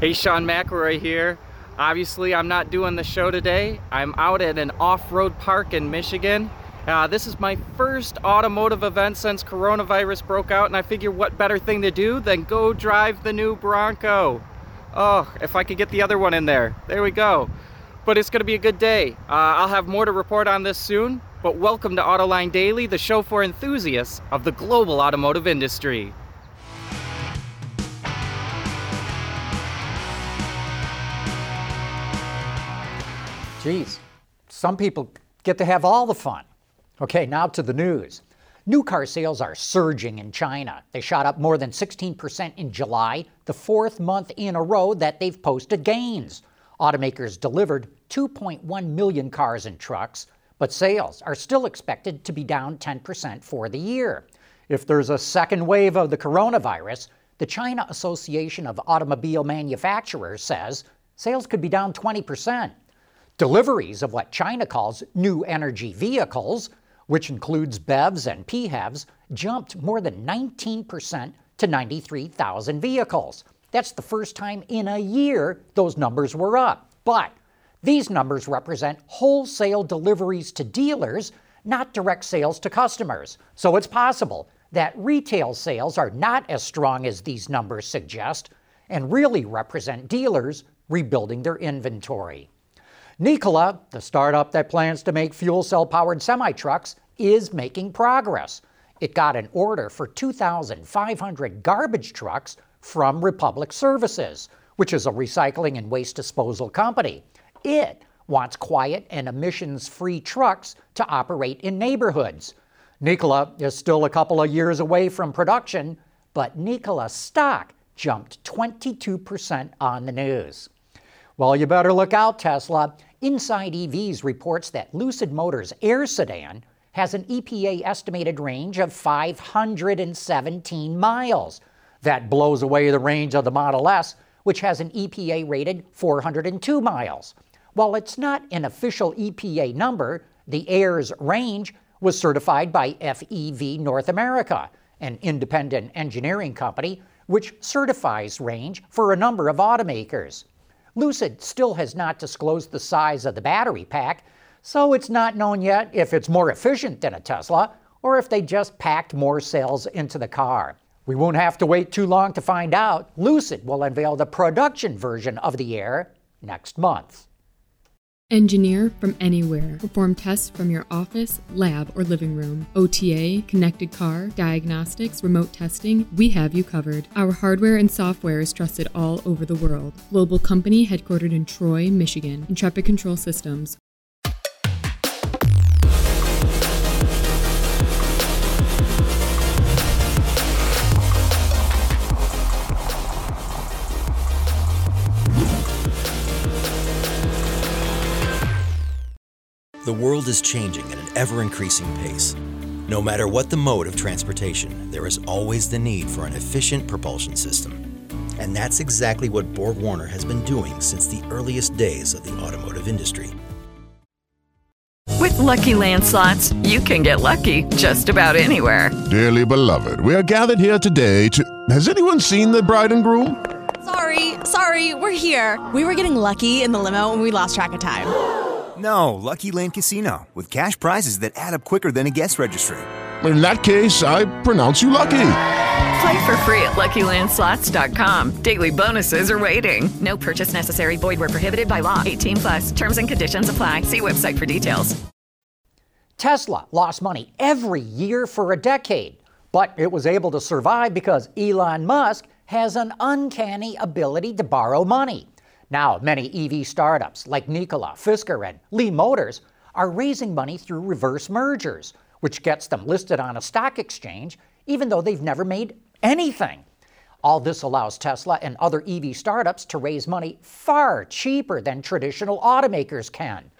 Hey, Sean McElroy here. Obviously, I'm not doing the show today. I'm out at an off road park in Michigan. Uh, this is my first automotive event since coronavirus broke out, and I figure what better thing to do than go drive the new Bronco. Oh, if I could get the other one in there. There we go. But it's going to be a good day. Uh, I'll have more to report on this soon. But welcome to Autoline Daily, the show for enthusiasts of the global automotive industry. Geez, some people get to have all the fun. Okay, now to the news. New car sales are surging in China. They shot up more than 16% in July, the fourth month in a row that they've posted gains. Automakers delivered 2.1 million cars and trucks, but sales are still expected to be down 10% for the year. If there's a second wave of the coronavirus, the China Association of Automobile Manufacturers says sales could be down 20%. Deliveries of what China calls new energy vehicles, which includes BEVs and PHEVs, jumped more than 19% to 93,000 vehicles. That's the first time in a year those numbers were up. But these numbers represent wholesale deliveries to dealers, not direct sales to customers. So it's possible that retail sales are not as strong as these numbers suggest and really represent dealers rebuilding their inventory. Nikola, the startup that plans to make fuel cell powered semi trucks, is making progress. It got an order for 2,500 garbage trucks from Republic Services, which is a recycling and waste disposal company. It wants quiet and emissions free trucks to operate in neighborhoods. Nikola is still a couple of years away from production, but Nikola stock jumped 22% on the news. Well, you better look out, Tesla. Inside EVs reports that Lucid Motors Air Sedan has an EPA estimated range of 517 miles. That blows away the range of the Model S, which has an EPA rated 402 miles. While it's not an official EPA number, the Air's range was certified by FEV North America, an independent engineering company which certifies range for a number of automakers. Lucid still has not disclosed the size of the battery pack, so it's not known yet if it's more efficient than a Tesla or if they just packed more cells into the car. We won't have to wait too long to find out. Lucid will unveil the production version of the Air next month. Engineer from anywhere. Perform tests from your office, lab, or living room. OTA, connected car, diagnostics, remote testing, we have you covered. Our hardware and software is trusted all over the world. Global company headquartered in Troy, Michigan. Intrepid Control Systems. The world is changing at an ever increasing pace. No matter what the mode of transportation, there is always the need for an efficient propulsion system. And that's exactly what Borg Warner has been doing since the earliest days of the automotive industry. With lucky landslots, you can get lucky just about anywhere. Dearly beloved, we are gathered here today to. Has anyone seen the bride and groom? Sorry, sorry, we're here. We were getting lucky in the limo and we lost track of time. No, Lucky Land Casino, with cash prizes that add up quicker than a guest registry. In that case, I pronounce you lucky. Play for free at LuckyLandSlots.com. Daily bonuses are waiting. No purchase necessary. Void where prohibited by law. 18 plus. Terms and conditions apply. See website for details. Tesla lost money every year for a decade, but it was able to survive because Elon Musk has an uncanny ability to borrow money. Now, many EV startups like Nikola, Fisker, and Lee Motors are raising money through reverse mergers, which gets them listed on a stock exchange even though they've never made anything. All this allows Tesla and other EV startups to raise money far cheaper than traditional automakers can.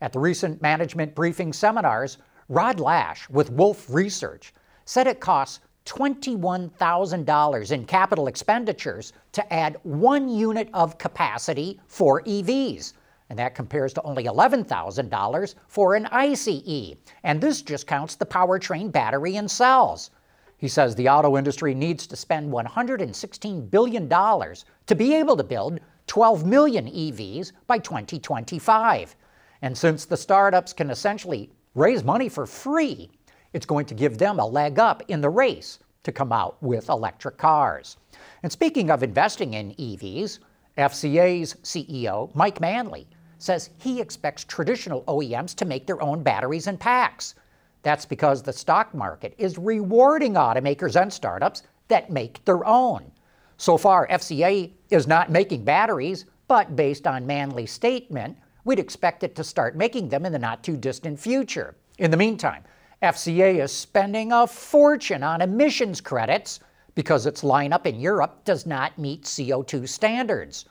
At the recent management briefing seminars, Rod Lache with Wolfe Research said it costs $21,000 in capital expenditures to add one unit of capacity for EVs. And that compares to only $11,000 for an ICE. And this just counts the powertrain battery and cells. He says the auto industry needs to spend $116 billion to be able to build 12 million EVs by 2025. And since the startups can essentially raise money for free, it's going to give them a leg up in the race to come out with electric cars. And speaking of investing in EVs, FCA's CEO, Mike Manley, says he expects traditional OEMs to make their own batteries and packs. That's because the stock market is rewarding automakers and startups that make their own. So far, FCA is not making batteries, but based on Manley's statement, we'd expect it to start making them in the not too distant future. In the meantime, FCA is spending a fortune on emissions credits because its lineup in Europe does not meet CO2 standards.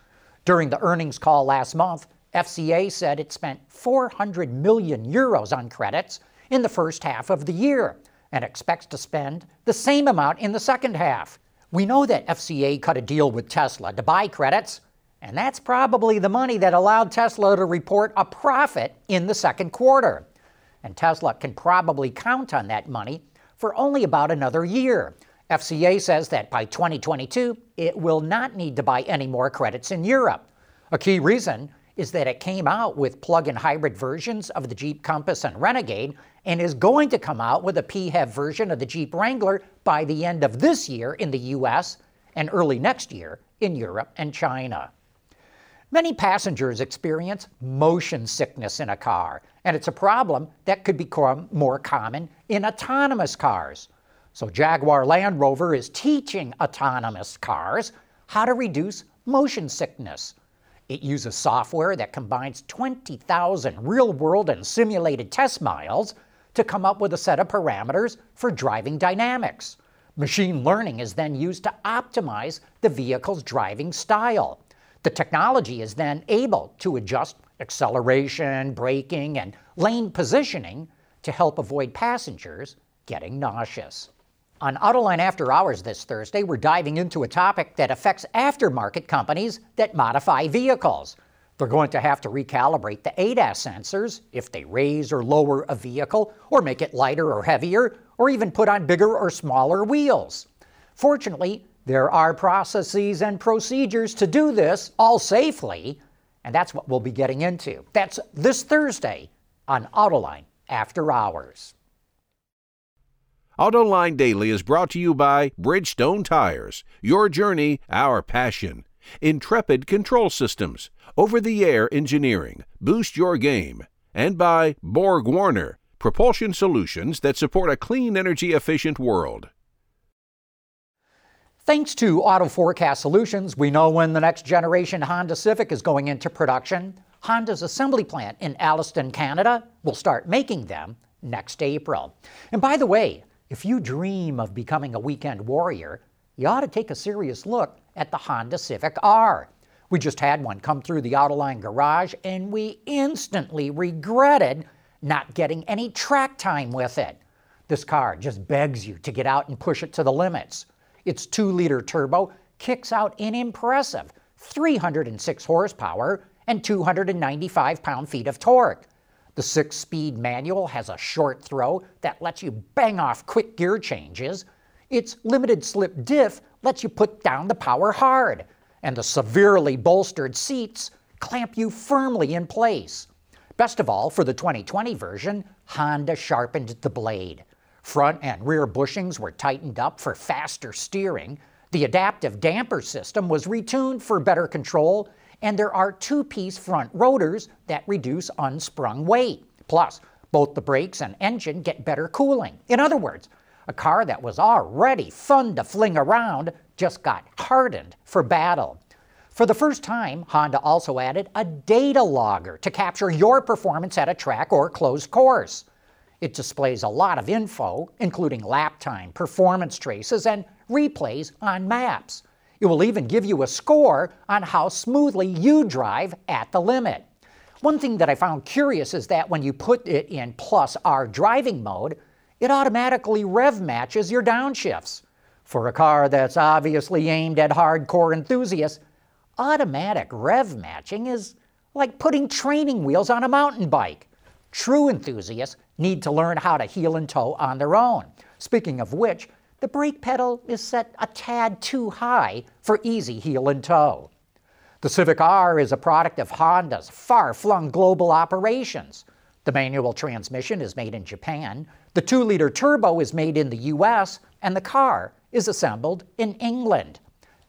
During the earnings call last month, FCA said it spent 400 million euros on credits in the first half of the year and expects to spend the same amount in the second half. We know that FCA cut a deal with Tesla to buy credits, and that's probably the money that allowed Tesla to report a profit in the second quarter. And Tesla can probably count on that money for only about another year. FCA says that by 2022, it will not need to buy any more credits in Europe. A key reason is that it came out with plug in hybrid versions of the Jeep Compass and Renegade and is going to come out with a PHEV version of the Jeep Wrangler by the end of this year in the US and early next year in Europe and China. Many passengers experience motion sickness in a car, and it's a problem that could become more common in autonomous cars. So, Jaguar Land Rover is teaching autonomous cars how to reduce motion sickness. It uses software that combines 20,000 real world and simulated test miles to come up with a set of parameters for driving dynamics. Machine learning is then used to optimize the vehicle's driving style. The technology is then able to adjust acceleration, braking, and lane positioning to help avoid passengers getting nauseous. On Autoline After Hours this Thursday, we're diving into a topic that affects aftermarket companies that modify vehicles. They're going to have to recalibrate the ADAS sensors if they raise or lower a vehicle, or make it lighter or heavier, or even put on bigger or smaller wheels. Fortunately, there are processes and procedures to do this all safely, and that's what we'll be getting into. That's this Thursday on Autoline After Hours. AutoLine Daily is brought to you by Bridgestone Tires. Your journey, our passion. Intrepid Control Systems. Over the air engineering. Boost your game. And by Borg Warner. Propulsion solutions that support a clean, energy efficient world. Thanks to Auto Forecast Solutions, we know when the next generation Honda Civic is going into production. Honda's assembly plant in Alliston, Canada, will start making them next April. And by the way, if you dream of becoming a weekend warrior, you ought to take a serious look at the Honda Civic R. We just had one come through the Autoline garage and we instantly regretted not getting any track time with it. This car just begs you to get out and push it to the limits. Its 2 liter turbo kicks out an impressive 306 horsepower and 295 pound feet of torque. The six speed manual has a short throw that lets you bang off quick gear changes. Its limited slip diff lets you put down the power hard. And the severely bolstered seats clamp you firmly in place. Best of all, for the 2020 version, Honda sharpened the blade. Front and rear bushings were tightened up for faster steering. The adaptive damper system was retuned for better control, and there are two piece front rotors that reduce unsprung weight. Plus, both the brakes and engine get better cooling. In other words, a car that was already fun to fling around just got hardened for battle. For the first time, Honda also added a data logger to capture your performance at a track or closed course. It displays a lot of info, including lap time, performance traces, and replays on maps. It will even give you a score on how smoothly you drive at the limit. One thing that I found curious is that when you put it in plus R driving mode, it automatically rev matches your downshifts. For a car that's obviously aimed at hardcore enthusiasts, automatic rev matching is like putting training wheels on a mountain bike. True enthusiasts need to learn how to heel and toe on their own. Speaking of which, the brake pedal is set a tad too high for easy heel and toe. The Civic R is a product of Honda's far flung global operations. The manual transmission is made in Japan, the 2 liter turbo is made in the US, and the car is assembled in England.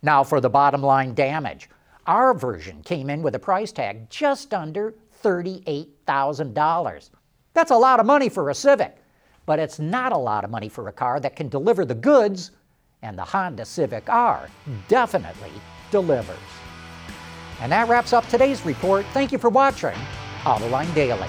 Now for the bottom line damage. Our version came in with a price tag just under $38,000. That's a lot of money for a Civic, but it's not a lot of money for a car that can deliver the goods, and the Honda Civic R definitely delivers. And that wraps up today's report. Thank you for watching Autoline Daily.